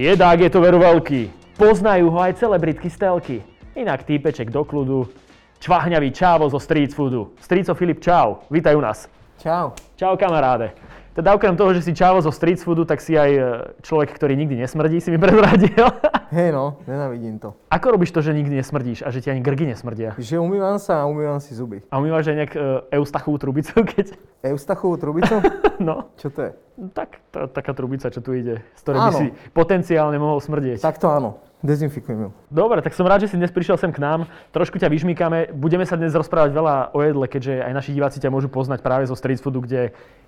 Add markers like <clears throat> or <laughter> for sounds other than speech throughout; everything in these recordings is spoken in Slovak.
Jedák je to veru veľký. Poznajú ho aj celebritky stelky. Inak týpeček do kľudu. Čvahňavý čávo zo street foodu. Strico Filip, čau. Vítaj u nás. Čau. Čau kamaráde. Teda okrem toho, že si čávo zo street foodu, tak si aj e, človek, ktorý nikdy nesmrdí, si mi prezradil. <laughs> Hej no, nenávidím to. Ako robíš to, že nikdy nesmrdíš a že ti ani grgy nesmrdia? Že umývam sa a umývam si zuby. A umývaš aj nejak e, eustachovú trubicu, <laughs> keď... Eustachovú trubicu? <laughs> No, Čo to je? tak, tá, taká trubica, čo tu ide, z ktorej by si potenciálne mohol smrdieť. Tak to áno. Dezinfikujem ju. Dobre, tak som rád, že si dnes prišiel sem k nám. Trošku ťa vyžmýkame. Budeme sa dnes rozprávať veľa o jedle, keďže aj naši diváci ťa môžu poznať práve zo street foodu, kde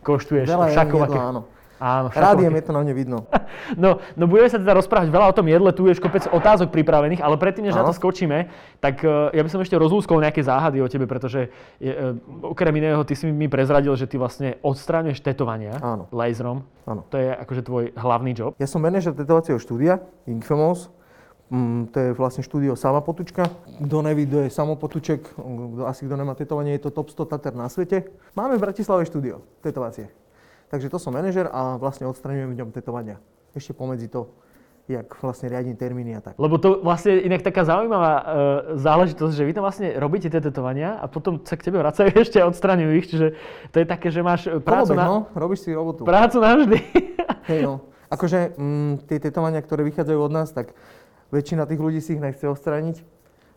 koštuješ Veľa všakovaké... jedla, áno. Áno, všakovaké- je to na mne vidno. <laughs> No, no budeme sa teda rozprávať veľa o tom jedle, tu je kopec otázok pripravených, ale predtým, než na to Áno. skočíme, tak eh, ja by som ešte rozlúskol nejaké záhady o tebe, pretože je, eh, okrem iného ty si mi prezradil, že ty vlastne odstráňuješ tetovania Áno. laserom. Áno. To je akože tvoj hlavný job. Ja som manažer tetovacieho štúdia, Infamous. Mm, to je vlastne štúdio Sama Potučka. Kto neví, kto je Samo Potuček, asi kto nemá tetovanie, je to top 100 Tater na svete. Máme v Bratislave štúdio tetovacie. Takže to som manažer a vlastne odstraňujem v ňom tetovania. Ešte pomedzi to, jak vlastne riadím termíny a tak. Lebo to vlastne inak taká zaujímavá uh, záležitosť, že vy tam vlastne robíte tie tetovania a potom sa k tebe vracajú <laughs> ešte a odstraňujú ich, čiže to je také, že máš prácu Kolobek, na, no, robíš si robotu. prácu navždy. Hej no. Akože mm, tie tetovania, ktoré vychádzajú od nás, tak väčšina tých ľudí si ich nechce odstrániť.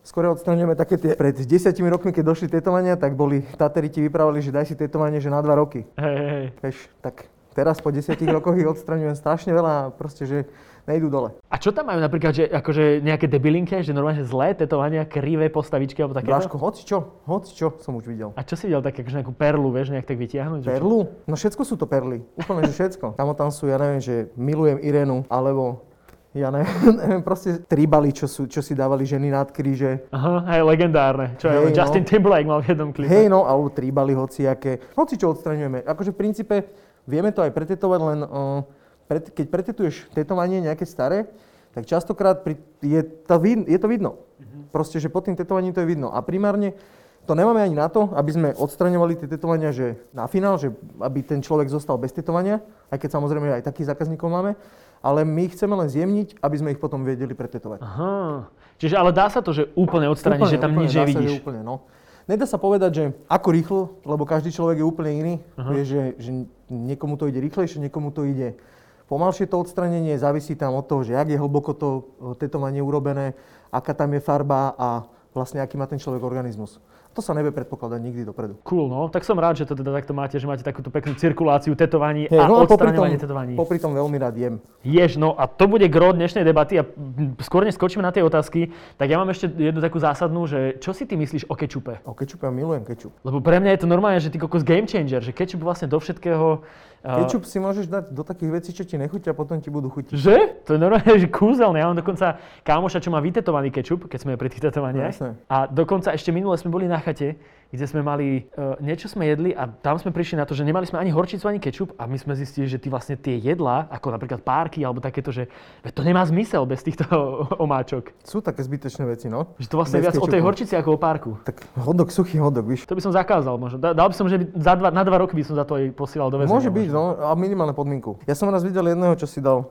Skôr odstraňujeme také tie, pred desiatimi rokmi, keď došli tetovania, tak boli, Tateri ti vyprávali, že daj si tetovanie, že na dva roky. hej, hej. Vieš, tak teraz po desiatich rokoch ich odstraňujem strašne veľa a proste, že nejdu dole. A čo tam majú napríklad, že akože nejaké debilinky, že normálne zlé tetovania, krivé postavičky alebo takéto? Bráško, hoci čo, hoci čo som už videl. A čo si videl také, akože nejakú perlu, vieš, nejak tak vytiahnuť? Perlu? No všetko sú to perly. Úplne, že všetko. Tam tam sú, ja neviem, že milujem Irenu, alebo ja neviem, <laughs> neviem proste tribali, čo, sú, čo si dávali ženy nad kríže. Aha, hej, legendárne. Čo Hej, je, no. Justin Timberlake mal v jednom klipe. Hej, no, alebo tribali hociaké. Hoci čo odstraňujeme. Akože v princípe vieme to aj pretetovať, len uh, pret, keď pretetuješ tetovanie nejaké staré, tak častokrát pri, je, to vid, je to vidno. Proste, že pod tým tetovaním to je vidno. A primárne to nemáme ani na to, aby sme odstraňovali tie tetovania, že na finál, že aby ten človek zostal bez tetovania, aj keď samozrejme aj takých zákazníkov máme, ale my ich chceme len zjemniť, aby sme ich potom vedeli pretetovať. Aha. Čiže ale dá sa to, že úplne odstrániť, že tam nič dá sa, nevidíš. Že úplne, no. Nedá sa povedať, že ako rýchlo, lebo každý človek je úplne iný. Vie, že, že niekomu to ide rýchlejšie, niekomu to ide pomalšie to odstranenie, závisí tam od toho, že jak je hlboko to e, tetovanie urobené, aká tam je farba a vlastne aký má ten človek organizmus. To sa nevie predpokladať nikdy dopredu. Cool, no. Tak som rád, že to teda takto máte, že máte takúto peknú cirkuláciu tetovaní Hej, a no odstraňovanie tetovaní. popri tom veľmi rád jem. Jež, no a to bude gro dnešnej debaty a skôr než skočíme na tie otázky, tak ja mám ešte jednu takú zásadnú, že čo si ty myslíš o kečupe? O kečupe ja milujem kečup. Lebo pre mňa je to normálne, že ty kokos game changer, že kečup vlastne do všetkého... Kečup si môžeš dať do takých vecí, čo ti nechutia, a potom ti budú chutiť. Že? To je normálne, že kúzelné. Ja mám dokonca kámoša, čo má vytetovaný kečup, keď sme pri tých tetovaniach. A dokonca ešte minule sme boli na chate, kde sme mali, uh, niečo sme jedli a tam sme prišli na to, že nemali sme ani horčicu, ani kečup a my sme zistili, že ty vlastne tie jedlá, ako napríklad párky alebo takéto, že to nemá zmysel bez týchto <laughs> omáčok. Sú také zbytečné veci, no. Že to vlastne Bez viac o tej kečupu. horčici ako o párku. Tak hodok, suchý hodok, víš. To by som zakázal možno. Da- Dal by som, že by za dva, na dva roky by som za to aj posielal do väzenia. Môže byť, no, a minimálne podmienku. Ja som raz videl jedného, čo si dal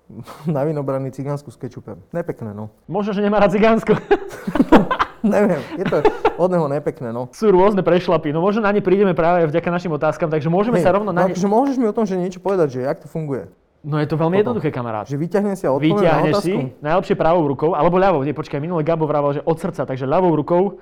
<laughs> na vinobrany cigánsku s kečupem. Nepekné, no. Možno, že nemá rád cigánsko. <laughs> <laughs> Neviem, je to od neho nepekné, no. Sú rôzne prešlapy. No možno na ne prídeme práve vďaka našim otázkam, takže môžeme Hej, sa rovno na no, ne... akože môžeš mi o tom, že niečo povedať, že jak to funguje? No je to veľmi Potom. jednoduché, kamarát. Že vyťahnem si a odpoviem na Vyťahneš otázku? si, najlepšie pravou rukou, alebo ľavou, nie, počkaj, minule Gabo vravel, že od srdca, takže ľavou rukou.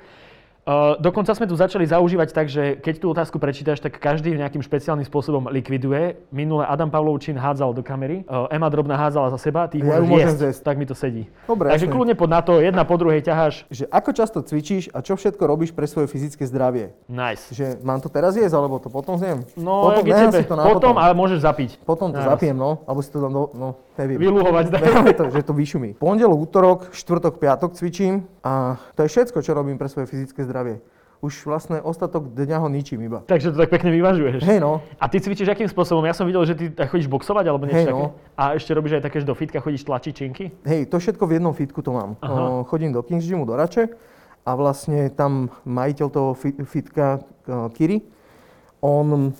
Uh, dokonca sme tu začali zaužívať tak, že keď tú otázku prečítaš, tak každý nejakým špeciálnym spôsobom likviduje. Minule Adam Pavlovčín hádzal do kamery, uh, Ema Drobná hádzala za seba, ty Ja môžem jesť, tak mi to sedí. Dobre, takže jasné. kľudne pod na to, jedna po druhej ťaháš. Že ako často cvičíš a čo všetko robíš pre svoje fyzické zdravie? Nice. Že mám to teraz jesť, alebo to potom zjem? No, potom, si to na potom, ale môžeš zapiť. Potom to zapiem, no. Alebo si to dám do... No, neviem. Vyluhovať. Necháme to, že to vyšumí. Pondelok, útorok, štvrtok, piatok cvičím a to je všetko, čo robím pre svoje fyzické zdravie. Už vlastne ostatok dňa ho ničím iba. Takže to tak pekne vyvažuješ. Hej no, A ty cvičíš akým spôsobom? Ja som videl, že ty chodíš boxovať alebo niečo Hej, také. no. A ešte robíš aj také, že do fitka chodíš tlačiť činky? hej, to všetko v jednom fitku to mám. Aha. Chodím do Kings Gymu do Rače a vlastne tam majiteľ toho fit, fitka Kiri, on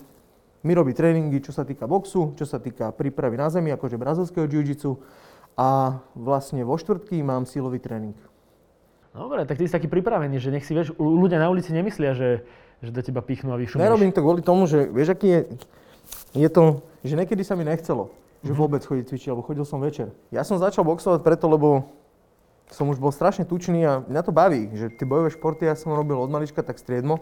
mi robí tréningy, čo sa týka boxu, čo sa týka prípravy na zemi, akože brazilského jiu-jitsu a vlastne vo štvrtky mám silový tréning. Dobre, tak ty si taký pripravený, že nech si, vieš, ľudia na ulici nemyslia, že, že do teba pichnú a vyšumíš. Nerobím to kvôli tomu, že vieš, aký je, je to, že niekedy sa mi nechcelo, že vôbec chodiť cvičiť, alebo chodil som večer. Ja som začal boxovať preto, lebo som už bol strašne tučný a mňa to baví, že tie bojové športy ja som robil od malička tak striedmo,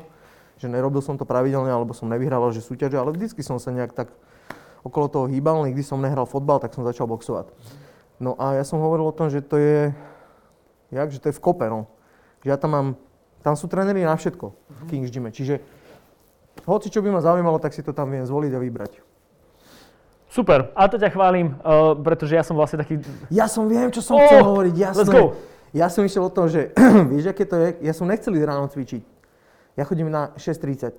že nerobil som to pravidelne, alebo som nevyhrával, že súťaže, ale vždycky som sa nejak tak okolo toho hýbal, nikdy som nehral fotbal, tak som začal boxovať. No a ja som hovoril o tom, že to je, jak, že to je v kope, no. Že ja tam mám, tam sú tréneri na všetko v Kings Gyme, čiže hoci čo by ma zaujímalo, tak si to tam viem zvoliť a vybrať. Super, a to ťa chválim, uh, pretože ja som vlastne taký... Ja som viem, čo som Oh, chcel hovoriť, jasné. let's go. Ja som išiel o tom, že <clears throat> vieš, aké to je? Ja som nechcel ísť ráno cvičiť. Ja chodím na 6.30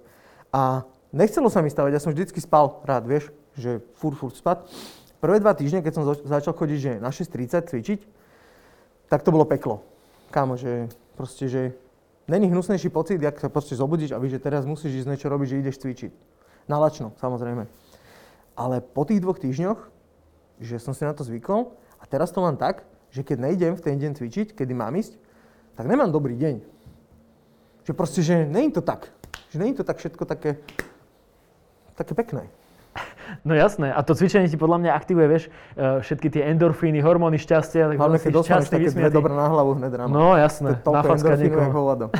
a nechcelo sa mi stavať, ja som vždycky spal rád, vieš, že furt, furt spať. Prvé dva týždne, keď som zač- začal chodiť, že na 6.30 cvičiť, tak to bolo peklo. Kámo, že proste, že není hnusnejší pocit, jak sa proste zobudíš a vieš, že teraz musíš ísť niečo robiť, že ideš cvičiť. Nalačno, samozrejme. Ale po tých dvoch týždňoch, že som si na to zvykol a teraz to mám tak, že keď nejdem v ten deň cvičiť, kedy mám ísť, tak nemám dobrý deň. Že proste, že není to tak. Že není to tak všetko také, také pekné. No jasné, a to cvičenie ti podľa mňa aktivuje, vieš, eh, všetky tie endorfíny, hormóny šťastia, tak Hlavne, keď dostaneš také dve dobré na hlavu hneď ráno. No jasné, to je toľko endorfínu. <laughs>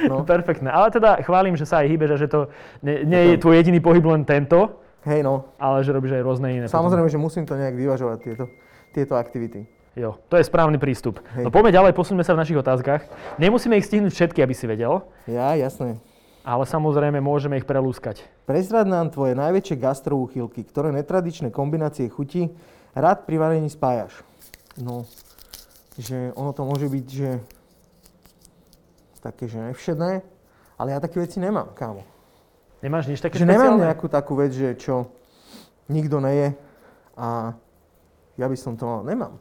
No. Perfektné, ale teda chválim, že sa aj hýbeš a že to nie, nie je tvoj jediný pohyb len tento, Hej no, ale že robíš aj rôzne iné. potom. samozrejme, že musím to nejak vyvažovať, tieto, tieto aktivity. Jo, to je správny prístup. Hej. No poďme ďalej, posuňme sa v našich otázkach. Nemusíme ich stihnúť všetky, aby si vedel, Ja, jasné. ale samozrejme môžeme ich prelúskať. Prezrad nám tvoje najväčšie gastroúchylky, ktoré netradičné kombinácie chutí rád pri varení spájaš. No, že ono to môže byť, že také, že nevšedné, ale ja také veci nemám, kámo. Nemáš nič také Že nemám špeciálne? nejakú takú vec, že čo nikto neje a ja by som to mal, nemám.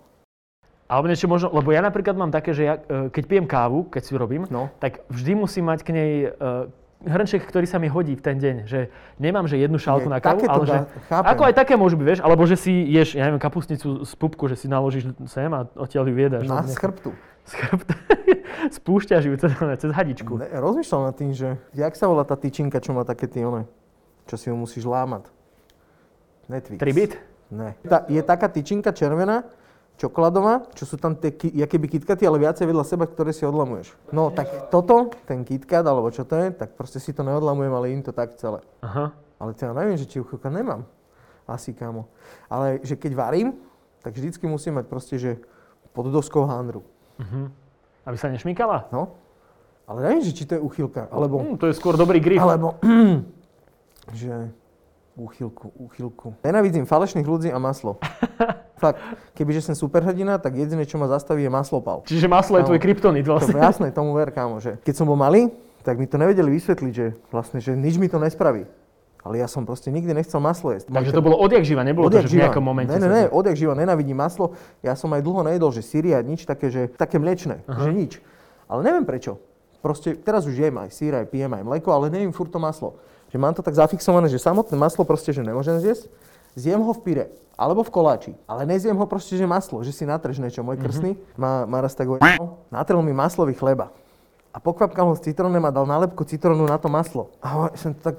Alebo niečo možno, lebo ja napríklad mám také, že ja, e, keď pijem kávu, keď si ju robím, No. tak vždy musím mať k nej uh, hrnček, ktorý sa mi hodí v ten deň. Že nemám, že jednu šálku Je, na kávu, ale že... chápem. Ako aj také môžu byť, vieš? Alebo že si ješ, ja neviem, kapustnicu z pupku, že si naložíš sem a odtiaľ ju vyjedáš. Na z chrbtu. z chrbta. <laughs> Spúšťaš ju cez, cez hadičku. Ne, rozmýšľam nad tým, že jak sa volá tá tyčinka, čo má také tie one, čo si ju musíš lámať. Netflix. Tribit? Ne. Tá, je taká tyčinka červená, čokoládová, čo sú tam tie, ki- jakéby kitkaty, ale viacej vedľa seba, ktoré si odlamuješ. No tak toto, ten kitkat, alebo čo to je, tak proste si to neodlamujem, ale im to tak celé. Aha. Ale to ja neviem, že či uchylka nemám. Asi, kámo. Ale že keď varím, tak vždycky musím mať proste, že pod doskou handru. Mhm. Aby sa nešmykala? No. Ale neviem, že či to je uchylka, alebo... Hm, to je skôr dobrý grif. Alebo, <clears throat> že úchylku, úchylku. Nenávidím falešných ľudí a maslo. <laughs> Fakt, kebyže som superhrdina, tak jediné, čo ma zastaví, je maslopal. Čiže maslo je Áno. tvoj kryptonit To vlastne. je jasné, tomu ver, kámo, že keď som bol malý, tak mi to nevedeli vysvetliť, že vlastne, že nič mi to nespraví. Ale ja som proste nikdy nechcel maslo jesť. Takže to bolo odjak živa, nebolo to, že v nejakom momente. Ne, ne, ne, to- odjak živa, nenávidím maslo. Ja som aj dlho nejedol, že syria, nič také, že také mliečne, že nič. Ale neviem prečo. Proste teraz už jem aj sír, aj pijem aj mleko, ale neviem furt to maslo. Že mám to tak zafixované, že samotné maslo proste, že nemôžem zjesť. Zjem ho v pyre, alebo v koláči. Ale nezjem ho proste, že maslo, že si natreš niečo. Môj krstný má, má raz tak natrel mi maslový chleba. A pokvapkal ho s citrónem a dal nálepku citrónu na to maslo. A som tak,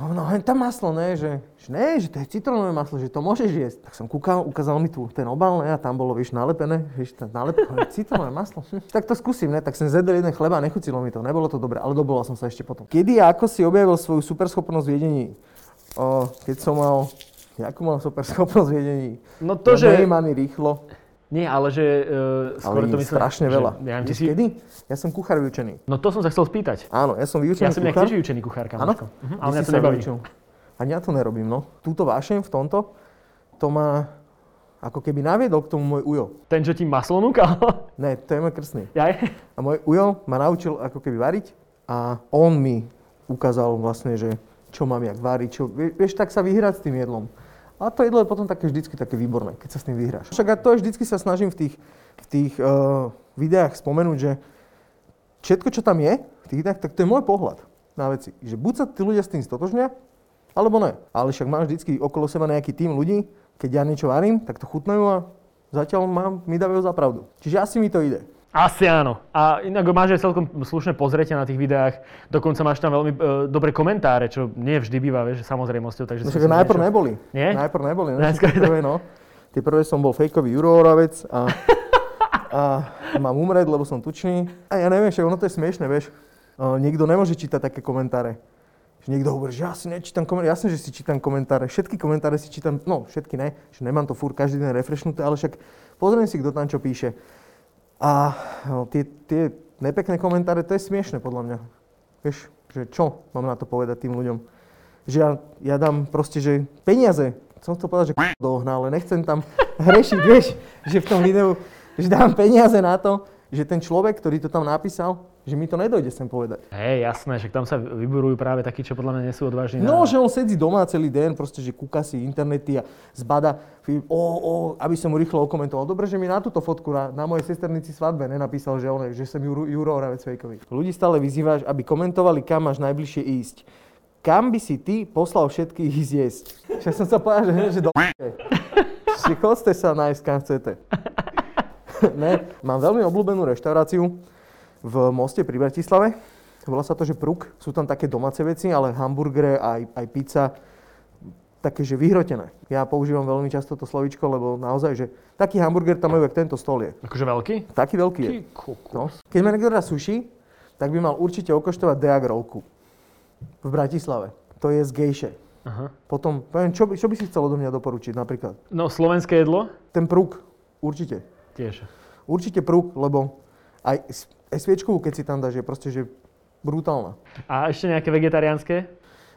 no hen tam maslo, ne, že, že ne, že to je citrónové maslo, že to môžeš jesť. Tak som kúkal, ukázal mi tu ten obal, ne, a tam bolo, vieš, nalepené, vieš, tá nálepka, <laughs> citrónové maslo. Hm, tak to skúsim, ne, tak som zjedol jeden chleba nechutilo mi to, nebolo to dobré, ale dobolal som sa ešte potom. Kedy a ako si objavil svoju superschopnosť v jedení? O, keď som mal, jakú mal superschopnosť v jedení? No to, že... Nejem ani rýchlo, Nie, ale že... Uh, skôr ale to myslím, strašne že, veľa. Ja, neviem, ty Vieš, si, kedy? Ja som kuchár vyučený. no to som sa chcel spýtať. Áno, ja som vyučený Ja som kuchár. tiež vyučený kuchár, kamoško. Mhm, ale mňa to nebaví. vyučil. Ani ja to nerobím, no. Túto vášeň v tomto, to ma ako keby naviedol k tomu môj ujo. Ten, čo ti maslo núkal? <laughs> Ne, to je môj krstný. Jaj? A môj ujo ma naučil ako keby variť a on mi ukázal vlastne, že čo mám jak variť, čo, vie- vieš, tak sa vyhrať s tým jedlom. A to jedlo je potom také vždycky také výborné, keď sa s tým vyhráš. Však ja to vždycky sa snažím v tých, v tých uh, videách spomenúť, že všetko, čo tam je v tých videách, tak to je môj pohľad na veci. Že buď sa tí ľudia s tým stotožnia, alebo ne. Ale však máš vždycky okolo seba nejaký tým ľudí, keď ja niečo varím, tak to chutnajú a Zatiaľ mám, mi dávajú za pravdu. Čiže asi mi to ide. Asi áno. A inak máš aj celkom slušné pozrieť na tých videách. Dokonca máš tam veľmi e, dobré komentáre, čo nie vždy býva, vieš, samozrejmosťou. Takže No však najprv niečo- neboli. Nie? Najprv neboli. Ne? Najskôr- prvé, no. Tie prvé som bol fejkový Juro Oravec a, a mám umrieť, lebo som tučný. A ja neviem, však ono to je smiešne, vieš. Uh, niekto nemôže čítať také komentáre. Že niekto hovorí, že ja si nečítam komentáre. Jasne, že si čítam komentáre. Všetky komentáre si čítam, no všetky ne, že nemám to furt každý deň refreshnuté, ale však pozriem si, kto tam čo píše. A no, tie, tie nepekné komentáre, to je smiešne podľa mňa. Vieš, že čo mám na to povedať tým ľuďom? Že ja, ja dám proste, že peniaze, som chcel povedať, že k- do ohna, ale nechcem tam <laughs> hrešiť, vieš, že v tom videu, že dám peniaze na to, že ten človek, ktorý to tam napísal, že mi to nedojde sem povedať. Hej, jasné, že tam sa vyborujú práve takí, čo podľa mňa nie sú odvážni. No, na... že on sedí doma celý deň, proste, že kúka si internety a zbada, o, o, aby som mu rýchlo okomentoval. Dobre, že mi na túto fotku, na, na mojej sesternici svadbe nenapísal, že, on, že som Juro, Juro Oravec. Ľudí stále vyzývaš, aby komentovali, kam máš najbližšie ísť. Kam by si ty poslal všetkých <laughs> ísť jesť? Však som sa povedal, že, že do <laughs> Si chodte sa nájsť, kam chcete. <laughs> ne, mám veľmi obľúbenú reštauráciu v Moste pri Bratislave. Volá sa to, že Pruk. Sú tam také domáce veci, ale hamburgere aj, aj pizza také, že vyhrotené. Ja používam veľmi často to slovičko, lebo naozaj, že taký hamburger tam majú, jak tento stol je. Akože veľký? Taký veľký je. No. Keď ma niekto dá sushi, tak by mal určite okoštovať Deag rolku v Bratislave. To je z gejše. Aha. Potom, poviem, čo, by- čo by si chcel odo mňa doporučiť napríklad? No, slovenské jedlo? Ten prúk, určite. Tiež. Určite prúk, lebo aj, s- aj sviečkovú, keď si tam dáš, je proste, že brutálna. A ešte nejaké vegetariánske?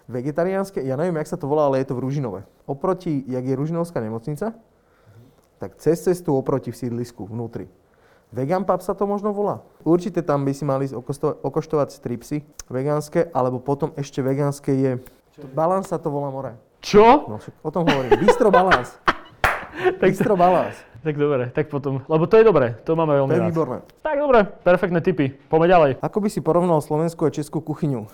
Vegetariánske, ja neviem, jak sa to volá, ale je to v Ružinove. Oproti, jak je Ružinovská nemocnica, tak cez cestu oproti v sídlisku, vnútri. Vegan pub sa to možno volá. Určite tam by si mali okosto- okoštovať stripsy vegánske, alebo potom ešte vegánske je... Balans sa to volá more. Čo? No, o tom hovorím. Bistro balans. <laughs> Tak, Bistro balans. tak dobre, tak potom. Lebo to je dobré, to máme To veľmi je rád. výborné. Tak dobre, perfektné tipy. Poďme ďalej. Ako by si porovnal slovenskú a českú kuchyňu?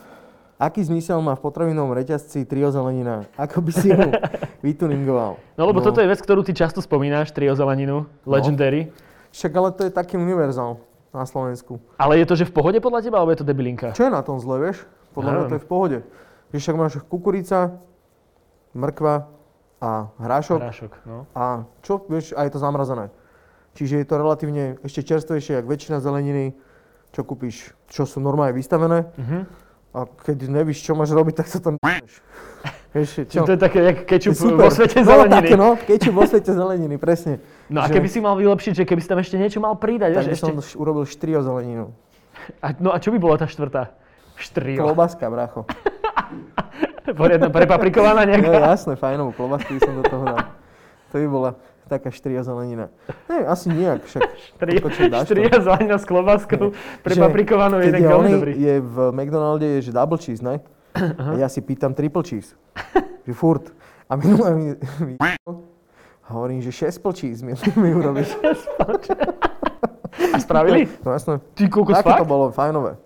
Aký zmysel má v potravinovom reťazci trio zelenina? Ako by si ho <laughs> vytuningoval? No lebo toto je vec, ktorú ty často spomínaš, trio zeleninu, Legendary. Však ale to je taký univerzál na Slovensku. Ale je to, že v pohode podľa teba, alebo je to debilinka? Čo je na tom zle, vieš? Podľa mňa Neviem. to je v pohode. Že však máš kukurica, mrkva a hrášok. Hrášok, no. A čo, vieš, a je to zamrazené. Čiže je to relatívne ešte čerstvejšie, jak väčšina zeleniny, čo kúpiš, čo sú normálne vystavené. Mhm. A keď nevíš, čo máš robiť, tak sa tam <laughs> vieš. Čiže to je také, jak kečup vo svete no, zeleniny. Také, no, kečup vo svete zeleniny, presne. No a Že- keby si mal vylepšiť, že keby si tam ešte niečo mal pridať, Tak vieš, ešte... som urobil štrio zeleninu. A, no a čo by bola tá štvrtá? Štrio. Klobaska, bracho. <laughs> Poriadne prepaprikovaná No nejaká? jasné, fajnovú klobasku som do toho dal. To by bola taká štria zelenina. Ne, asi nejak, však. To? štria zelenina s klobáskou, prepaprikovanou je je, veľmi dobrý. je v McDonalde je, že double cheese, ne? A ja si pýtam triple cheese. že furt. A minulé mi, hovorím, že 6 cheese mi, mi urobíš. <laughs> A spravili? No jasné. Ty kokos, Také to bolo, fajnové.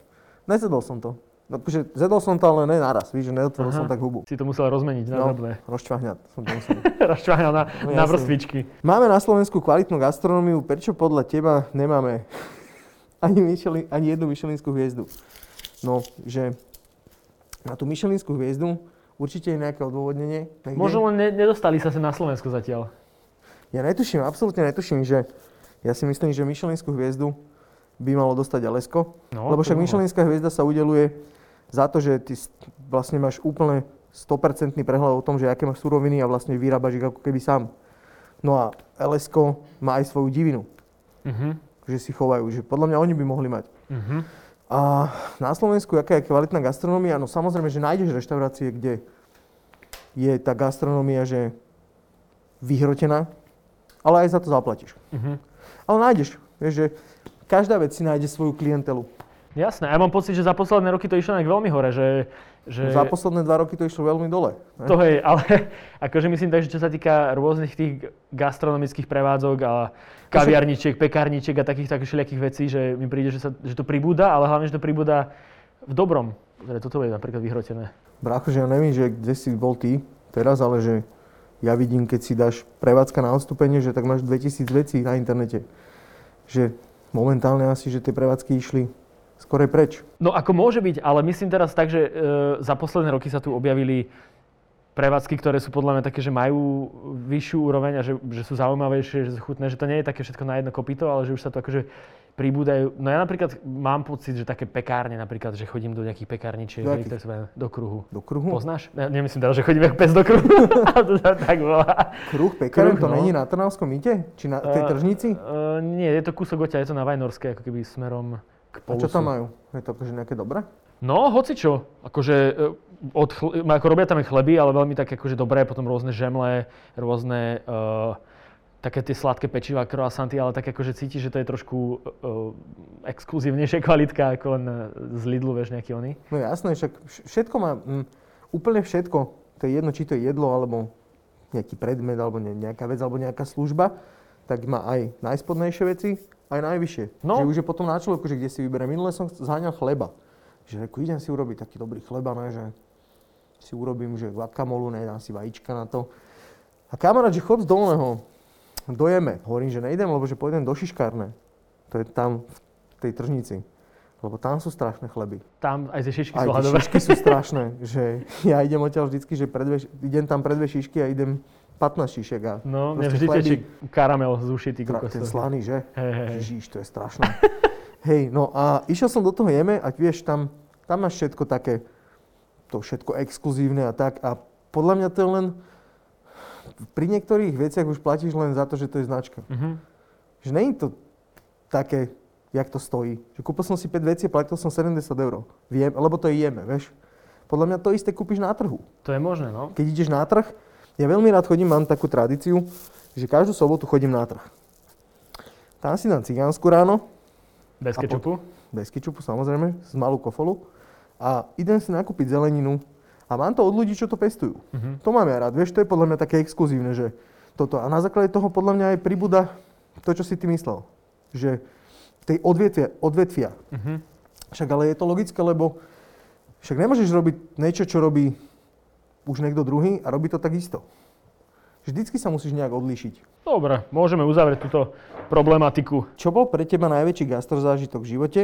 Nezedol som to. No, akože zedol som to, ale ne naraz, víš, že neotvoril Aha. som tak hubu. Si to musel rozmeniť na No, drobné. rozčvahňať som to musel. <laughs> Rozčváňal na, No, na vrstvičky. Máme na Slovensku kvalitnú gastronómiu, prečo podľa teba nemáme <laughs> ani, Michelin, ani jednu Michelinskú hviezdu? No, že na tú Michelinskú hviezdu určite je nejaké odôvodnenie. niekde. Možno len ne, nedostali sa sem na Slovensku zatiaľ. Ja netuším, absolútne netuším, že ja si myslím, že Michelinskú hviezdu by malo dostať Alesko. No, lebo však. Michelinská hviezda sa udeluje za to, že ty vlastne máš úplne 100% prehľad o tom, že aké máš suroviny a vlastne vyrábaš ich ako keby sám. No a LSK má aj svoju divinu, Mhm. že si chovajú, že podľa mňa oni by mohli mať. Mhm. A na Slovensku, aká je kvalitná gastronómia? No samozrejme, že nájdeš reštaurácie, kde je tá gastronómia, že vyhrotená, ale aj za to zaplatíš. Mhm. Ale nájdeš, vieš, že každá vec si nájde svoju klientelu. Jasné, ja mám pocit, že za posledné roky to išlo nejak veľmi hore, že... že... Za posledné dva roky to išlo veľmi dole. ne? To hej, ale <laughs> akože myslím tak, že čo sa týka rôznych tých gastronomických prevádzok a kaviarničiek, pekárničiek a takých takých všelijakých vecí, že mi príde, že, sa, že to pribúda, ale hlavne, že to pribúda v dobrom. Že toto je napríklad vyhrotené. Brácho, že ja neviem, že kde si bol ty teraz, ale že ja vidím, keď si dáš prevádzka na odstúpenie, že tak máš 2000 vecí na internete. Že momentálne asi, že tie prevádzky išli skore preč. No ako môže byť, ale myslím teraz tak, že e, za posledné roky sa tu objavili prevádzky, ktoré sú podľa mňa také, že majú vyššiu úroveň a že, že sú zaujímavejšie, že sú chutné, že to nie je také všetko na jedno kopito, ale že už sa to akože pribúdajú. No ja napríklad mám pocit, že také pekárne napríklad, že chodím do nejakých pekárničiek, Do ktoré sú do kruhu. Do kruhu? Poznáš? Ja nemyslím teda, že chodím ako pes do kruhu, <laughs> to sa tak volá. Kruh Kruh, to no. není na Trnavskom mýte? Či na tej Eh, tržnici? Uh, nie, je to kúsok odtiaľ, je to na Vajnorskej, ako keby smerom k A polusu. čo tam majú? Je to akože nejaké dobré? No, hoci čo. Akože e, od chl- ako robia tam chleby, ale veľmi tak akože dobré, potom rôzne žemle, rôzne uh, také tie sladké pečiva, croissanty, ale tak akože cítiš, že to je trošku uh, exkluzívnejšia <laughs> kvalitka ako len e, z Lidlu, vieš, nejaký oný. No jasné, však vš- všetko má, mm, úplne všetko, to je jedno, či to je jedlo, alebo nejaký predmet, alebo ne, nejaká vec, alebo nejaká služba, tak má aj najspodnejšie veci, aj najvyššie. No. Že už je potom na človeku, že kde si vyberá. Minule som zháňal chleba. Že reku, idem si urobiť taký dobrý chleba, ne, že si urobím, že guacamolu, ne, dám si vajíčka na to. A kamarát, že chod z dolného, dojeme. Hovorím, že nejdem, lebo že pôjdem do Šiškárne. To je tam v tej tržnici. Lebo tam sú strašné chleby. Tam aj tie šišky Aj sú tie hľadové. šišky sú strašné, <laughs> že ja idem odtiaľ vždycky, že pre dve, idem tam pre dve šišky a idem 15 šišek a No, mne vždy chleby- karamel z uši, ty kokos. ten slaný, že? Hej, hej. Ježiš, to je strašné. Hej, no a išiel som do toho jeme a vieš, tam, tam máš všetko také, to všetko exkluzívne a tak a podľa mňa to je len, pri niektorých veciach už platíš len za to, že to je značka. Mhm. Že není to také, jak to stojí. Že kúpil som si 5 vecí a platil som 70 eur. Viem, lebo to je jeme, vieš. Podľa mňa to isté kúpiš na trhu. To je možné, no. Keď ideš na trh, ja veľmi rád chodím, mám takú tradíciu, že každú sobotu chodím na trh. Tam si dám cigánsku ráno, Bez A po- kečupu. bez kečupu samozrejme, z malú kofolu a idem si nakúpiť zeleninu a mám to od ľudí, čo to pestujú. Mhm. To mám ja rád, vieš, to je podľa mňa také exkluzívne, že toto. A na základe toho podľa mňa aj pribúda to, čo si ty myslel. Že tej odvetvia, odvetvia. Mhm. Však ale je to logické, lebo však nemôžeš robiť niečo, čo robí už niekto druhý a robí to takisto. Vždycky sa musíš nejak odlíšiť. Dobre, môžeme uzavrieť túto problematiku. Čo bol pre teba najväčší gastrozážitok v živote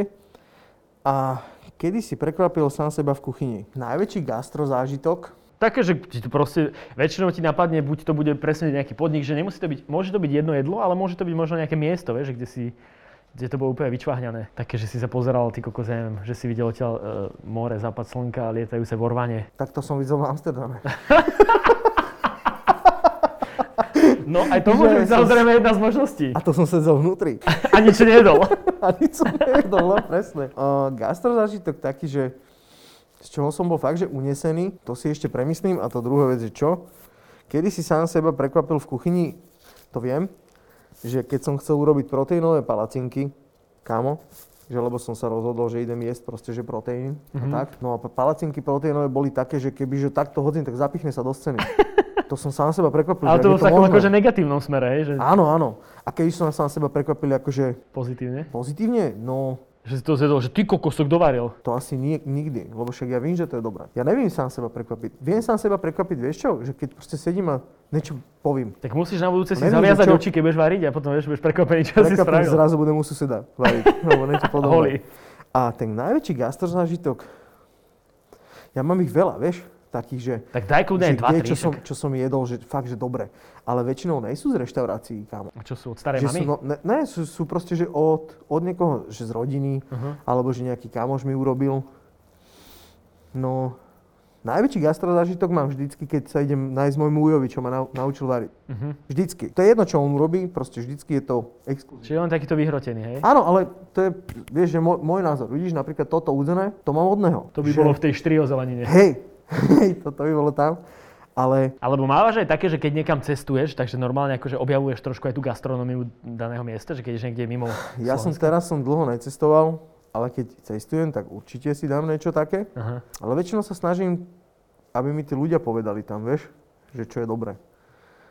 a kedy si prekvapil sám seba v kuchyni? Najväčší gastrozážitok? Také, že ti to proste, väčšinou ti napadne, buď to bude presne nejaký podnik, že nemusí to byť, môže to byť jedno jedlo, ale môže to byť možno nejaké miesto, vieš, kde si, kde to bolo úplne vyčvahňané. Také, že si sa pozeral, ty kokos, ja neviem, že si videl odtiaľ e, more, západ slnka a lietajú sa v Orvane. Tak to som videl v Amsterdame. <laughs> No aj to Že môže byť samozrejme jedna z možností. A to som sedel vnútri. A nič nejedol. <laughs> A nič som nejedol, no presne. Uh, gastrozážitok taký, že z čoho som bol fakt, že unesený, to si ešte premyslím. A to druhá vec je čo? Kedy si sám seba prekvapil v kuchyni, to viem, že keď som chcel urobiť proteínové palacinky, kámo, že lebo som sa rozhodol, že idem jesť proste, že proteín Mhm. a tak. No a pa- palacinky proteínové boli také, že keby že takto hodím, tak zapichne sa do scény. <laughs> to som sám seba prekvapil, Ale to bolo v takom akože negatívnom smere, hej, že Áno, áno. A keď som sám seba prekvapil akože pozitívne. pozitívne, no Že si to zjedol, že ty kokos, to kto varil. To asi nie, nikdy, lebo však ja viem, že to je dobré. Ja neviem sám seba prekvapiť. Viem sám seba prekvapiť, vieš čo? Že keď proste sedím a niečo poviem. Tak musíš na budúce si Neviem, zaviazať čo- oči, keď budeš variť a potom vieš, budeš prekvapený, čo si Prekvapím, spravil. zrazu budem u suseda variť, <laughs> alebo niečo Holý. podobné. A ten najväčší gastrozážitok, ja mám ich veľa, vieš? Takých, že, Tak daj kľudne aj že dva, tie, tri. čo, som, čo som jedol, že fakt, že dobre. Ale väčšinou nejsú z reštaurácií, kámo. A čo sú od starej Že mamy? sú, no, ne, ne, sú, sú proste, že od, od niekoho, že z rodiny, Uh-huh. alebo že nejaký kamoš mi urobil. No, najväčší gastrozážitok mám vždycky, keď sa idem nájsť môjmu ujovi, čo ma nau, naučil variť. Uh-huh. Vždycky. To je jedno, čo on urobí, proste vždycky je to exkluzívne. Čiže on takýto vyhrotený, hej? Áno, ale to je, vieš, že môj, môj názor. Vidíš, napríklad toto udzené, to mám od neho. To by že, bolo v tej štrio zelenine. Hej, hej, toto by bolo tam. Ale Alebo mávaš aj také, že keď niekam cestuješ, takže normálne akože objavuješ trošku aj tú gastronómiu daného miesta, že keď ješ niekde mimo ja som Slovenska? teraz som dlho necestoval, ale keď cestujem, tak určite si dám niečo také. Aha. Ale väčšinou sa snažím, aby mi tí ľudia povedali tam, vieš, že čo je dobré.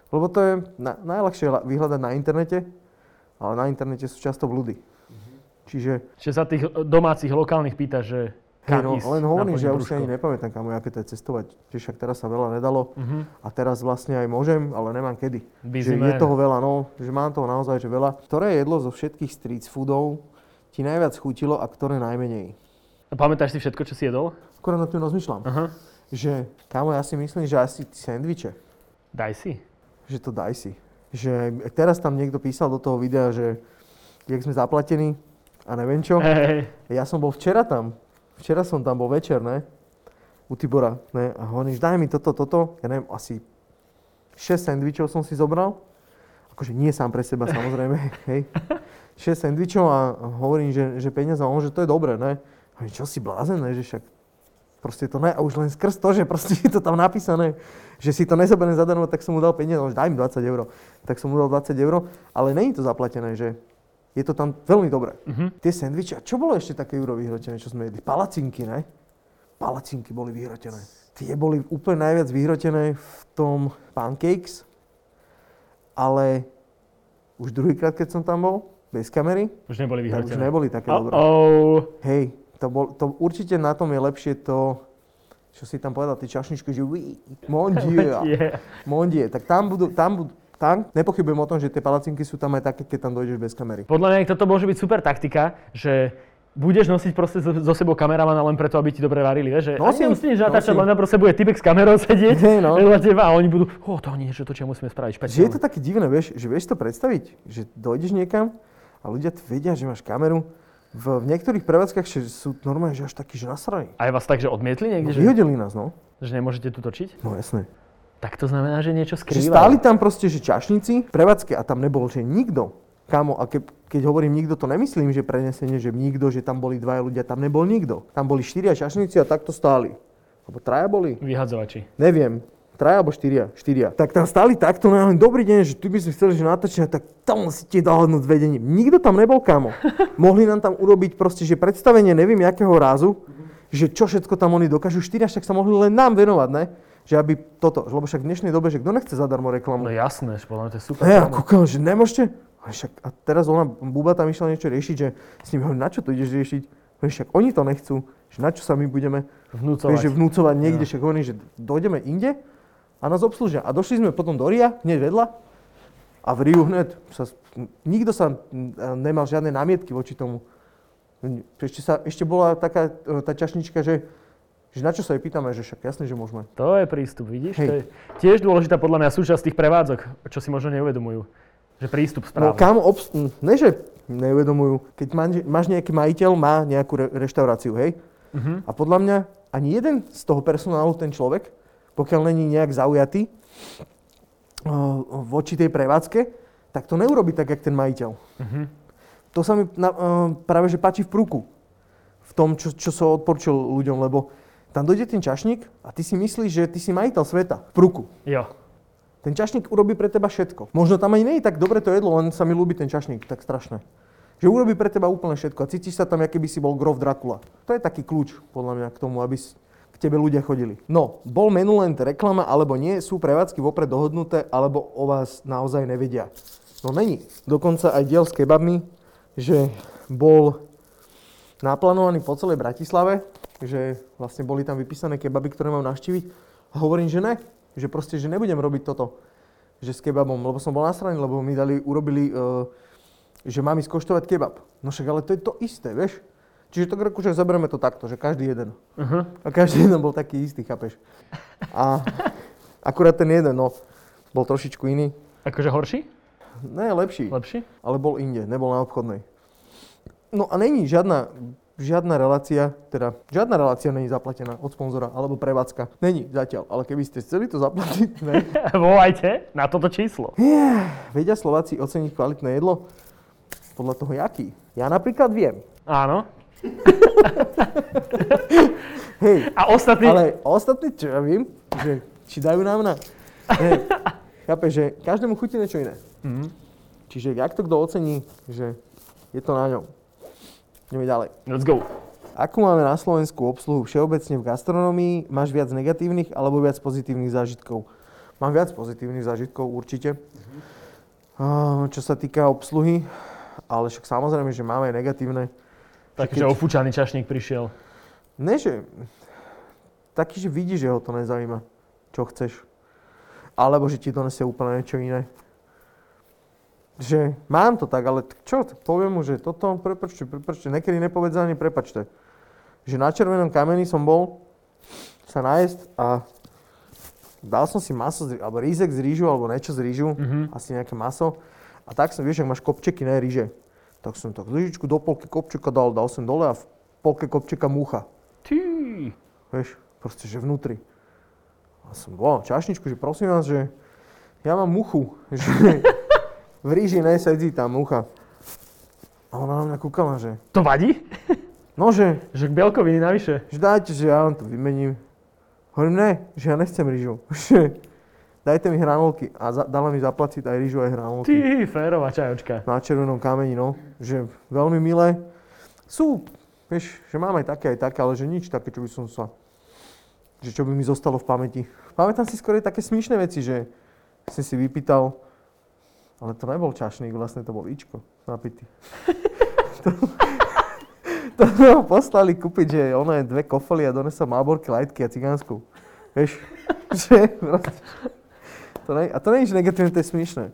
Lebo to je na, najľahšie vyhľadať na internete, ale na internete sú často blúdy. Čiže Čiže sa tých domácich, lokálnych pýtaš, že Hej, kam no, len hovorím, že ja už si ani nepamätám, kamo, aké to je cestovať. Čiže však teraz sa veľa nedalo Mhm. a teraz vlastne aj môžem, ale nemám kedy. Že je toho veľa, no, že mám toho naozaj že veľa. Ktoré jedlo zo všetkých street foodov ti najviac chutilo a ktoré najmenej? A Pamätáš si všetko, čo si jedol? Akorát na tým rozmýšľam, Aha. že kámo, ja si myslím, že asi sendviče, Daj si. že to daj si. Že teraz tam niekto písal do toho videa, že jak sme zaplatení a neviem čo. Hej, Ja som bol včera tam. Včera som tam bol večer, ne? U Tibora, ne? A hovoríš, daj mi toto, toto. Ja neviem, asi 6 sandvičov som si zobral. Akože nie sám pre seba, samozrejme, <laughs> hej. 6 sandvičov a hovorím, že, že peniaze, a on, že to je dobré, ne? Hovorím, čo si blázen, ne? Že však proste to ne, a už len skrz to, že proste je to tam napísané, že si to nezoberiem zadarmo, tak som mu dal peniaze, daj mi 20 eur. Tak som mu dal 20 eur, ale není to zaplatené, že je to tam veľmi dobré. Mhm. Tie sendviče, a čo bolo ešte také euro vyhrotené, čo sme jedli? Palacinky, ne? Palacinky boli vyhrotené. Tie boli úplne najviac vyhrotené v tom pancakes, ale už druhýkrát, keď som tam bol, bez kamery, Už neboli tak už vyhrotené. neboli také dobré. Oh, Hej, to, bol, to určite na tom je lepšie to, čo si tam povedal, tie čašničky, že oui, mon dieu, yeah. <laughs> mon dieu. Tak tam budú, tam budú, tam nepochybujem o tom, že tie palacinky sú tam aj také, keď tam dojdeš bez kamery. Podľa mňa toto môže byť super taktika, že budeš nosiť proste so, sebou kameramana len preto, aby ti dobre varili, vieš? Že Nosím, nemusíš natáčať, len proste bude typek s kamerou sedieť no. vedľa teba a oni budú, o, to niečo, to čo musíme spraviť Že je špeciálne. to také divné, vieš, že vieš to predstaviť, že dojdeš niekam a ľudia vedia, že máš kameru. V, v niektorých prevádzkach že sú normálne, že až takí, že nasraní. Aj vás tak, že odmietli No, niekde, že, vyhodili nás, no. že nemôžete tu točiť? No jasné. Tak to znamená, že niečo Že skrývajú. stáli tam proste, že čašníci, prevádzke a tam nebol, že nikto. Kámo, a ke, keď hovorím nikto, to nemyslím, že prenesenie, že nikto, že tam boli dvaja ľudia, tam nebol nikto. Tam boli štyria čašníci a takto stáli. Alebo traja boli? Vyhadzovači. Neviem. Traja alebo štyria? Štyria. Tak tam stáli takto, no len, dobrý deň, že tu by sme chceli, že natáčať, tak tam musíte dohodnúť vedením. Nikto tam nebol, kamo. <laughs> Mohli nám tam urobiť proste, že predstavenie neviem jakého rázu, že čo všetko tam oni dokážu. Štyria však sa mohli len nám venovať, ne? Že aby toto, lebo však v dnešnej dobe, že kto nechce zadarmo No reklamu. jasné, že podľa mňa to je super. Hej, a kámo. kúkam, že nemôžete. A, však, a teraz ona, Buba tam išla niečo riešiť, že s nimi hovorím, na čo to ideš riešiť? Hovorím, však oni to nechcú, že na čo sa my budeme Vnúcovať. Vieš, že vnúcovať niekde, No. však hovorím, že dojdeme inde a nás obslúžia. A došli sme potom do Ria, hneď vedľa, a v Riu hneď sa, nikto sa nemal žiadne námietky voči tomu. Ešte, sa, ešte bola taká e, tá čašnička, že, že na čo sa jej pýtame, že však jasné, že môžeme. To je prístup, vidíš? Hej. To je tiež dôležitá podľa mňa súčasť tých prevádzok, čo si možno neuvedomujú. Že prístup No správny. kam, obs- ne že neuvedomujú, keď má, máš nejaký majiteľ, má nejakú re- reštauráciu, hej? Mhm. A podľa mňa ani jeden z toho personálu, ten človek, pokiaľ není nejak zaujatý voči tej prevádzke, tak to neurobi tak, jak ten majiteľ. Mhm. To sa mi na, práve že páči v prúku. V tom, čo, čo som odporčil ľuďom, lebo tam dojde ten čašník a ty si myslíš, že ty si majiteľ sveta. V prúku. Jo. Ten čašník urobí pre teba všetko. Možno tam ani nie je tak dobre to jedlo, len sa mi ľúbi ten čašník, tak strašne. Že urobí pre teba úplne všetko a cítiš sa tam, aký by si bol grof Dracula. To je taký kľúč, podľa mňa, k tomu, aby k tebe ľudia chodili. No, bol Menulent reklama alebo nie, sú prevádzky vopred dohodnuté, alebo o vás naozaj nevedia. No není. Dokonca aj diel s kebabmi, že bol naplánovaný po celej Bratislave, že vlastne boli tam vypísané kebaby, ktoré mám navštíviť. A hovorím, že ne, že proste, že nebudem robiť toto, že s kebabom, lebo som bol nasraný, lebo mi dali, urobili, uh, že mám ísť koštovať kebab. No však, ale to je to isté, vieš? Čiže to že zoberieme to takto, že každý jeden. Uh-huh. A každý jeden bol taký istý, chápeš? A akurát ten jeden, no, bol trošičku iný. Akože horší? Ne, lepší, Lepší? ale bol inde, nebol na obchodnej. No a není žiadna, žiadna relácia, teda žiadna relácia není zaplatená od sponzora alebo prevádzka. Není zatiaľ, ale keby ste chceli to zaplatiť, <laughs> ne? <laughs> Volajte na toto číslo. Vedia Slováci oceniť kvalitné jedlo? Podľa toho, jaký? Ja napríklad viem. Áno. <laughs> Hej, A ostatní... ale ostatní, čo ja viem, že či dajú nám na... Hej, chápeš, že každému chutí niečo iné. Mhm. Čiže jak to kto ocení, že je to na ňom. Ideme ďalej. Let's go. Akú máme na Slovensku obsluhu všeobecne v gastronomii? Máš viac negatívnych alebo viac pozitívnych zážitkov? Mám viac pozitívnych zážitkov určite. Uh, čo sa týka obsluhy, ale však samozrejme, že máme aj negatívne. Takže ofúčaný čašník prišiel. Ne, že... Taký, že vidíš, že ho to nezaujíma, čo chceš. Alebo že ti to nesie úplne niečo iné. Že mám to tak, ale čo, poviem mu, že toto, prepačte, prepačte, nekedy nepovedz ani prepačte. Že na červenom kameni som bol sa nájsť a dal som si maso, alebo rízek z rýžu, alebo niečo z rýžu, Mhm. asi nejaké maso. A tak som, vieš, ak máš kopčeky, ne rýže. Tak som tak lyžičku do polky kopčeka dal, dal som dole a v polke kopčeka mucha. Ty. Vieš, proste, že vnútri. A som volal čašničku, že prosím vás, že ja mám muchu, <laughs> že v ríži nesedí tá mucha. A ona na mňa kúkala, že To vadí? no, že, k bielkoviny navyše. že dajte, že ja vám to vymením. Hovorím, ne, že ja nechcem rýžu. <laughs> Dajte mi hranolky. A za, dala mi zaplatiť aj rýžu, aj hranolky. Ty, férová čajočka. Na červenom kameni, no. Že veľmi milé. Sú, vieš, že mám aj také, aj také, ale že nič také, čo by som sa... Že čo by mi zostalo v pamäti. Pamätám si skôr také smiešné veci, že som si vypýtal, ale to nebol čašník, vlastne to bol Ičko napitý. <laughs> <laughs> to, to ho poslali kúpiť, že ono je dve kofoly a donesol Malborky, Lightky a cigánsku. Vieš, <laughs> že proste, to ne, a to nie je negatívne, to je smiešné.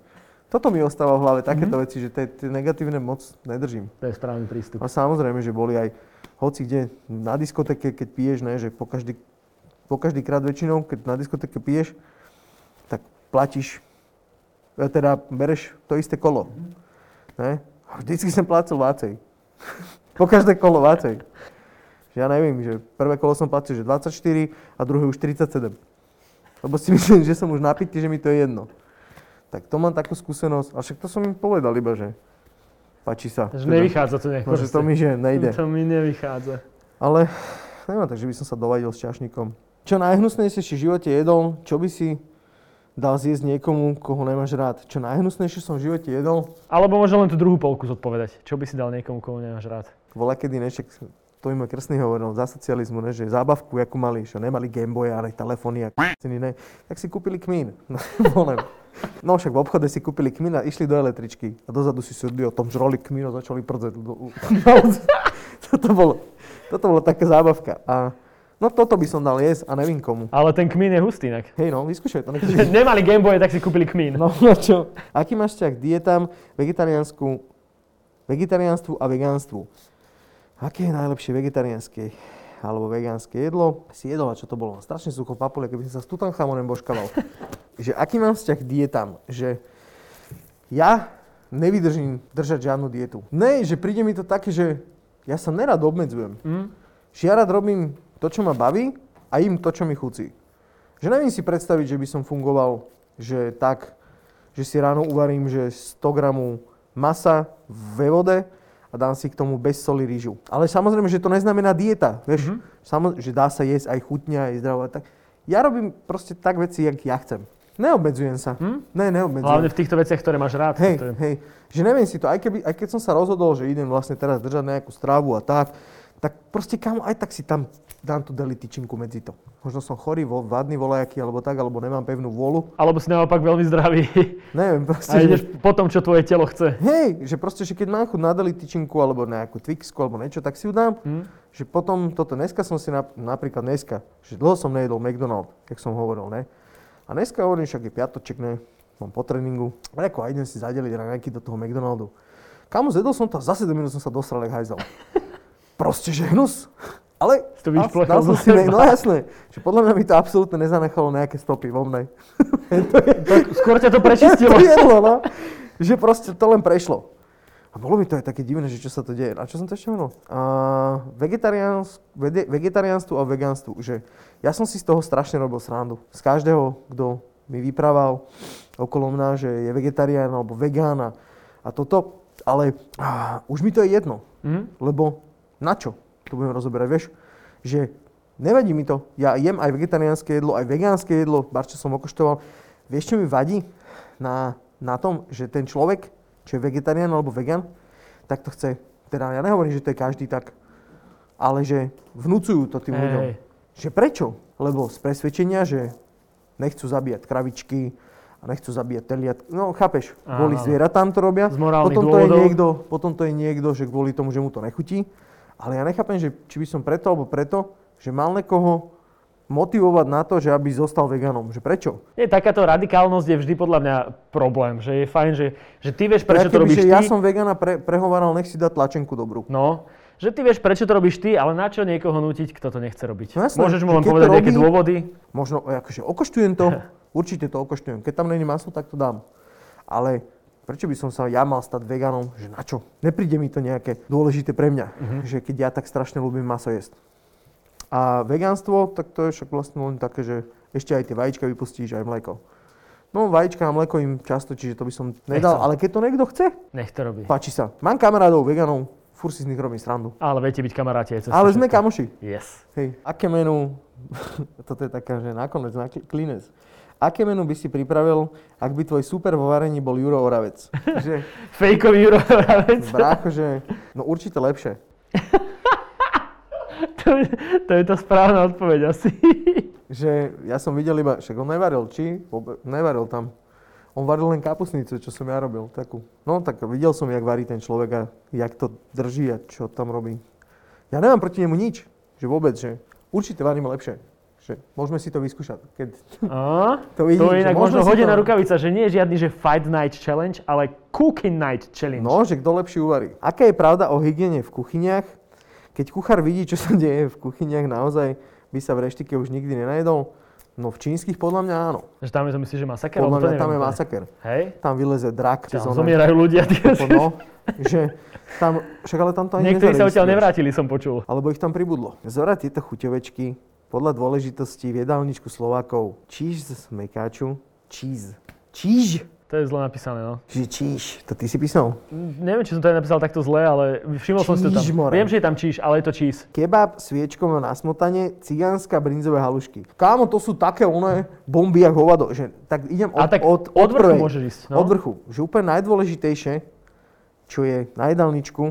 Toto mi ostáva v hlave, takéto Mhm. veci, že tie, tie negatívne moc nedržím. To je správny prístup. A samozrejme, že boli aj hoci kde na diskoteke, keď piješ, ne, že po každý, po každý krát väčšinou, keď na diskoteke piješ, tak platíš, teda bereš to isté kolo. Ne? Vždycky som plácel vácej. <laughs> po každé kolo vácej. Že ja neviem, že prvé kolo som platil, že 24 a druhé už 47. Lebo si <laughs> myslím, že som už napitý, že mi to je jedno. Tak to mám takú skúsenosť, a však to som im povedal iba, že páči sa. Takže Teda. nevychádza to nejak. No, že to mi, že nejde. To mi nevychádza. Ale neviem, takže by som sa dovadil s čašníkom. Čo najhnusnejšie si v živote jedol, čo by si dal zjesť niekomu, koho nemáš rád? Čo najhnusnejšie som v živote jedol? Alebo možno len tú druhú polku zodpovedať. Čo by si dal niekomu, koho nemáš rád? Voľa kedy nešek, to im krstný hovoril, za socializmu, ne, že zábavku, akú mali, že nemali Gameboy, ale telefóny a ne, tak si kúpili kmín. <laughs> No, no však v obchode si kúpili kmín a išli do električky a dozadu si sedli o tom žroli kmín a začali prdzať. <laughs> Toto, bolo, toto bolo taká zábavka. A no toto by som dal jesť a nevím komu. Ale ten kmín je hustý inak. Hej no, vyskúšaj to. <laughs> Nemali Gameboy, tak si kúpili kmín. No, no čo? Aký máš vzťah k dietám, vegetariánsku, vegetariánstvu a vegánstvu? Aké je najlepšie vegetariánske alebo vegánske jedlo? Si jedol a čo to bolo? Strašne sucho papule, keby som sa s Tutanchamonem božkaval. <laughs> že aký mám vzťah k dietám? Že ja nevydržím držať žiadnu dietu. Ne, že príde mi to také, že ja sa nerad obmedzujem. Hm? Že ja rád robím to, čo ma baví a im to, čo mi chutí. Že neviem si predstaviť, že by som fungoval, že tak, že si ráno uvarím, že 100 gramov masa ve vode a dám si k tomu bez soli rýžu. Ale samozrejme, že to neznamená dieta, vieš, Mhm. Samo, že dá sa jesť aj chutňa, aj zdravo. Tak ja robím proste tak veci, jak ja chcem. Neobmedzujem sa. Hm? Ne, neobmedzujem. Hlavne v týchto veciach, ktoré máš rád. Hej, je- hej, že neviem si to, aj, keby, aj keď som sa rozhodol, že idem vlastne teraz držať nejakú strávu a tak, tak proste kamo, aj tak si tam dám tú deli tyčinku medzi to. Možno som chorý, vo, vadný volajaký, alebo tak, alebo nemám pevnú vôľu. Alebo si naopak veľmi zdravý <laughs> Neviem, proste, a že, ideš po tom, čo tvoje telo chce. hej, že proste, že keď mám chuť na deli tyčinku, alebo nejakú Twixku, alebo niečo, tak si ju dám. Hm? Že potom toto, dneska som si, nap- napríklad dneska, že dlho som nejedol McDonald, jak som hovoril, ne? A dneska hovorím, však je piatoček, ne? Mám po tréningu. Reko, a idem si zadeliť raňajky do toho McDonaldu. Kamu zjedol som to a za 7 minút som sa dostal jak hajzel. <laughs> Proste, že hnus. Ale to dal- dal som si, ne- seba. no jasné, že podľa mňa mi to absolútne nezanechalo nejaké stopy vo mne. <laughs> Skôr ťa to prečistilo. <laughs> to jedlo, no. Že proste to len prešlo. A bolo mi to aj také divné, že čo sa to deje. A čo som to ešte hovoril? Uh, vegetariáns, vegetariánstvu a vegánstvu. Že ja som si z toho strašne robil srandu. Z každého, kto mi vyprával okolo mňa, že je vegetarián alebo vegán a, toto. Ale uh, už mi to je jedno. Hm? Lebo na čo? To budem rozoberať, vieš? Že nevadí mi to. Ja jem aj vegetariánske jedlo, aj vegánske jedlo, bar čo som okoštoval. Vieš, čo mi vadí na, na tom, že ten človek, čo je vegetarián alebo vegan, tak to chce. Teda ja nehovorím, že to je každý tak, ale že vnúcujú to tým ľuďom. Hej. Že prečo? Lebo z presvedčenia, že nechcú zabíjať kravičky a nechcú zabíjať teliat. No, chápeš, kvôli zvieratám to robia. Z potom to, je dôvodov. niekto, potom to je niekto, že kvôli tomu, že mu to nechutí. Ale ja nechápem, že či by som preto alebo preto, že mal niekoho motivovať na to, že aby zostal veganom. Že prečo? Nie, takáto radikálnosť je vždy podľa mňa problém. Že je fajn, že, že ty vieš, prečo ja to robíš že ty. ja som vegán a pre, prehováral, nech si dá tlačenku dobrú. No, že ty vieš, prečo to robíš ty, ale na čo niekoho nútiť, kto to nechce robiť. No jasné, Môžeš mu len povedať nejaké robí- dôvody. Možno, akože okoštujem to, <laughs> určite to okoštujem. Keď tam není maslo, tak to dám. Ale prečo by som sa ja mal stať veganom, že na čo? Nepríde mi to nejaké dôležité pre mňa, že keď ja tak strašne ľúbim maso jesť. A vegánstvo, tak to je však vlastne len také, že ešte aj tie vajíčka vypustíš, aj mlieko. No vajíčka a mlieko im často, čiže to by som nedal, Nechcel. ale keď to niekto chce, Nech to robí. páči sa. Mám kamarádov veganov, fur si z nich robím srandu. Ale viete byť kamaráti aj cez Ale to sme všetko. kamoši. Yes. Hej, aké menu, <laughs> toto je taká, že nakoniec, na klinec. Aké menu by si pripravil, ak by tvoj super vo varení bol Juro Oravec? <laughs> že, Fejkový Jurovec. brácho, že, no určite lepšie. <laughs> to, je- to je tá správna odpoveď asi. <laughs> Že ja som videl iba, však on nevaril, či? Nevaril tam. On varil len kapusnicu, čo som ja robil, takú. No tak videl som, jak varí ten človek a jak to drží a čo tam robí. Ja nemám proti nemu nič, že vôbec, že určite varím lepšie. Že môžeme si to vyskúšať, keď A? <laughs> to vidím. To je inak možno hodená to- rukavica, že nie je žiadny, že Fight Night Challenge, ale Cooking Night Challenge. No, že kto lepšie uvarí. Aká je pravda o hygiene v kuchyniach? Keď kuchár vidí, čo sa deje v kuchyniach, naozaj by sa v reštike už nikdy nenajedol? No v čínskych podľa mňa áno. Že tam je to myslíš, že masaker? Podľa mňa tam je masaker. Hej? Tam vyleze drak. Tam zomierajú ľudia. No, že tam, však ale tam to ani Niektorí sa odtiaľ nevrátili, som počul. Alebo ich tam pribudlo. Zorať tieto chuťovečky podľa dôležitosti v jedálničku Slovákov. Cheese z mekáču. Cheese. Cheese. To je zle napísané, no. Čiže cheese. To ty si písal? Neviem, či som to aj napísal takto zle, ale všimol som si to tam. More. Viem, že je tam číš, ale je to cheese. Kebab, sviečkovo na smotanie, cigánska brinzové halušky. Kámo, to sú také oné bomby jak hovado. Že, tak idem od, A tak od, od vrchu prvej. môžeš ísť, no. Od vrchu. Že úplne najdôležitejšie, čo je na jedálničku,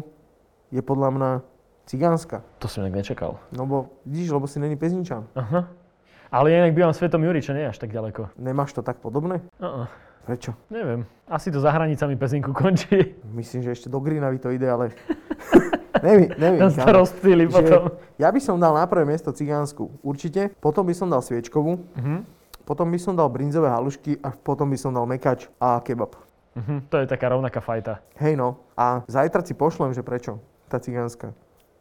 je podľa mňa cigánska. To som inak nečakal. No bo, vidíš, lebo si není pezničan. Aha. Ale inak bývam Svetom Juri, čo nie až tak ďaleko. Nemáš to tak podobné? Uh-uh. Prečo? Neviem. Asi to za hranicami Pezinku končí. Myslím, že ešte do Greenavy to ide, ale... <laughs> neviem, neviem. Tam sa rozptýli potom. Ja by som dal na prvé miesto cigánsku, určite. Potom by som dal sviečkovú. Mhm. Potom by som dal brinzové halušky a potom by som dal mekač a kebab. Mhm. To je taká rovnaká fajta. Hej no. A zajtra si pošlem, že prečo tá cigánska.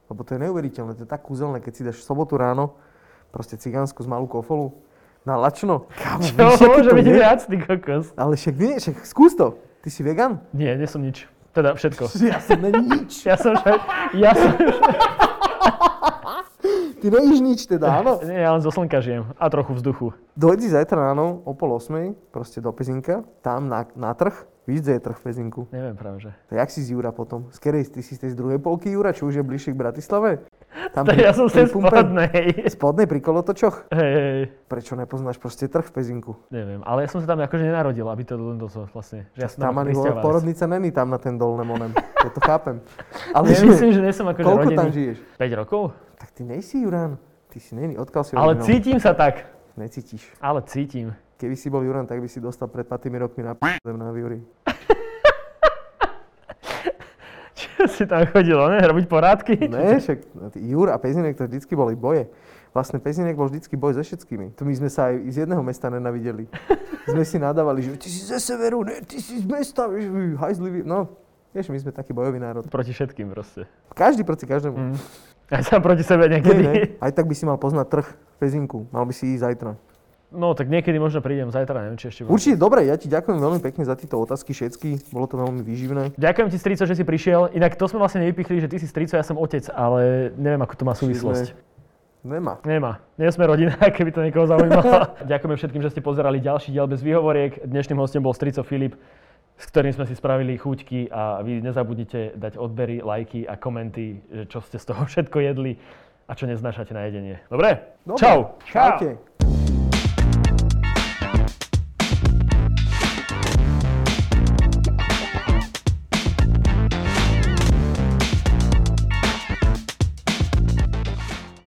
Lebo to je neuveriteľné, to je tak kúzelné, keď si dáš v sobotu ráno proste cigánsku z malú kofolu na lačno. Kámo, Čo? aké Môže byť viac, ty kokos. Ale však nie, však skús to. Ty si vegan? Nie, nie som nič. Teda všetko. <laughs> Ja som nič. Ja som však... Ja som... <laughs> Ty nejíš nič teda, áno? <laughs> Nie, ja len zo slnka žijem. A trochu vzduchu. Dojdi zajtra ráno o pol osmej, proste do Pezinka, tam na, na trh, víš, kde je trh v Pezinku. Neviem práve, že. To jak si z Jura potom? Z ktorej, ty si z tej z druhej polky Jura, čo už je bližšie k Bratislave? Tam To ja som z tej spodnej. <laughs> Spodnej pri kolotočoch? Hej, hej, Prečo nepoznáš proste trh v Pezinku? neviem. Ale ja som sa tam akože nenarodil, aby to len to vlastne. Že ja som Tam tam ani porodnica není tam na ten dolné monem. Ja <laughs> to chápem. Ale Ja myslím, že nie som akože koľko tam rodený. žiješ? 5 rokov? Tak ty nejsi Jurán. Ty si není, odkiaľ si Ale cítim sa tak. Necítiš. Ale cítim. Keby si bol Jurán, tak by si dostal pred 5 rokmi na p*** na Juri. <laughs> Čo si tam chodilo, ne? Robiť porádky? Ne, však Jur a Pezinek to vždycky boli boje. Vlastne Pezinek bol vždycky boj so všetkými. Tu my sme sa aj z jedného mesta nenavideli. <laughs> Sme si nadávali, že ty si ze severu, ne, ty si z mesta, vieš, vy hajzliví. No, vieš, my sme taký bojový národ. Proti všetkým proste. Každý proti každému. Mm. Ja sa proti sebe niekedy. ne? Aj tak by si mal poznať trh Pezinku. Mal by si ísť zajtra. No tak niekedy možno prídem zajtra, neviem, či ešte bude. Určite, dobre, ja ti ďakujem veľmi pekne za tieto otázky všetky. Bolo to veľmi výživné. Ďakujem ti, Strico, že si prišiel. Inak to sme vlastne nevypichli, že ty si Strico, ja som otec, ale neviem, ako to má súvislosť. Nemá. Nemá. Nie sme rodina, <laughs> keby to niekoho zaujímalo. <laughs> Ďakujeme všetkým, že ste pozerali ďalší diel bez výhovoriek. Dnešným hostom bol Strico Filip, s ktorým sme si spravili chuťky a vy nezabudnite dať odbery, lajky a komenty, že čo ste z toho <laughs> všetko jedli a čo neznášate na jedenie. Dobre? Dobre. Čau. Čaute.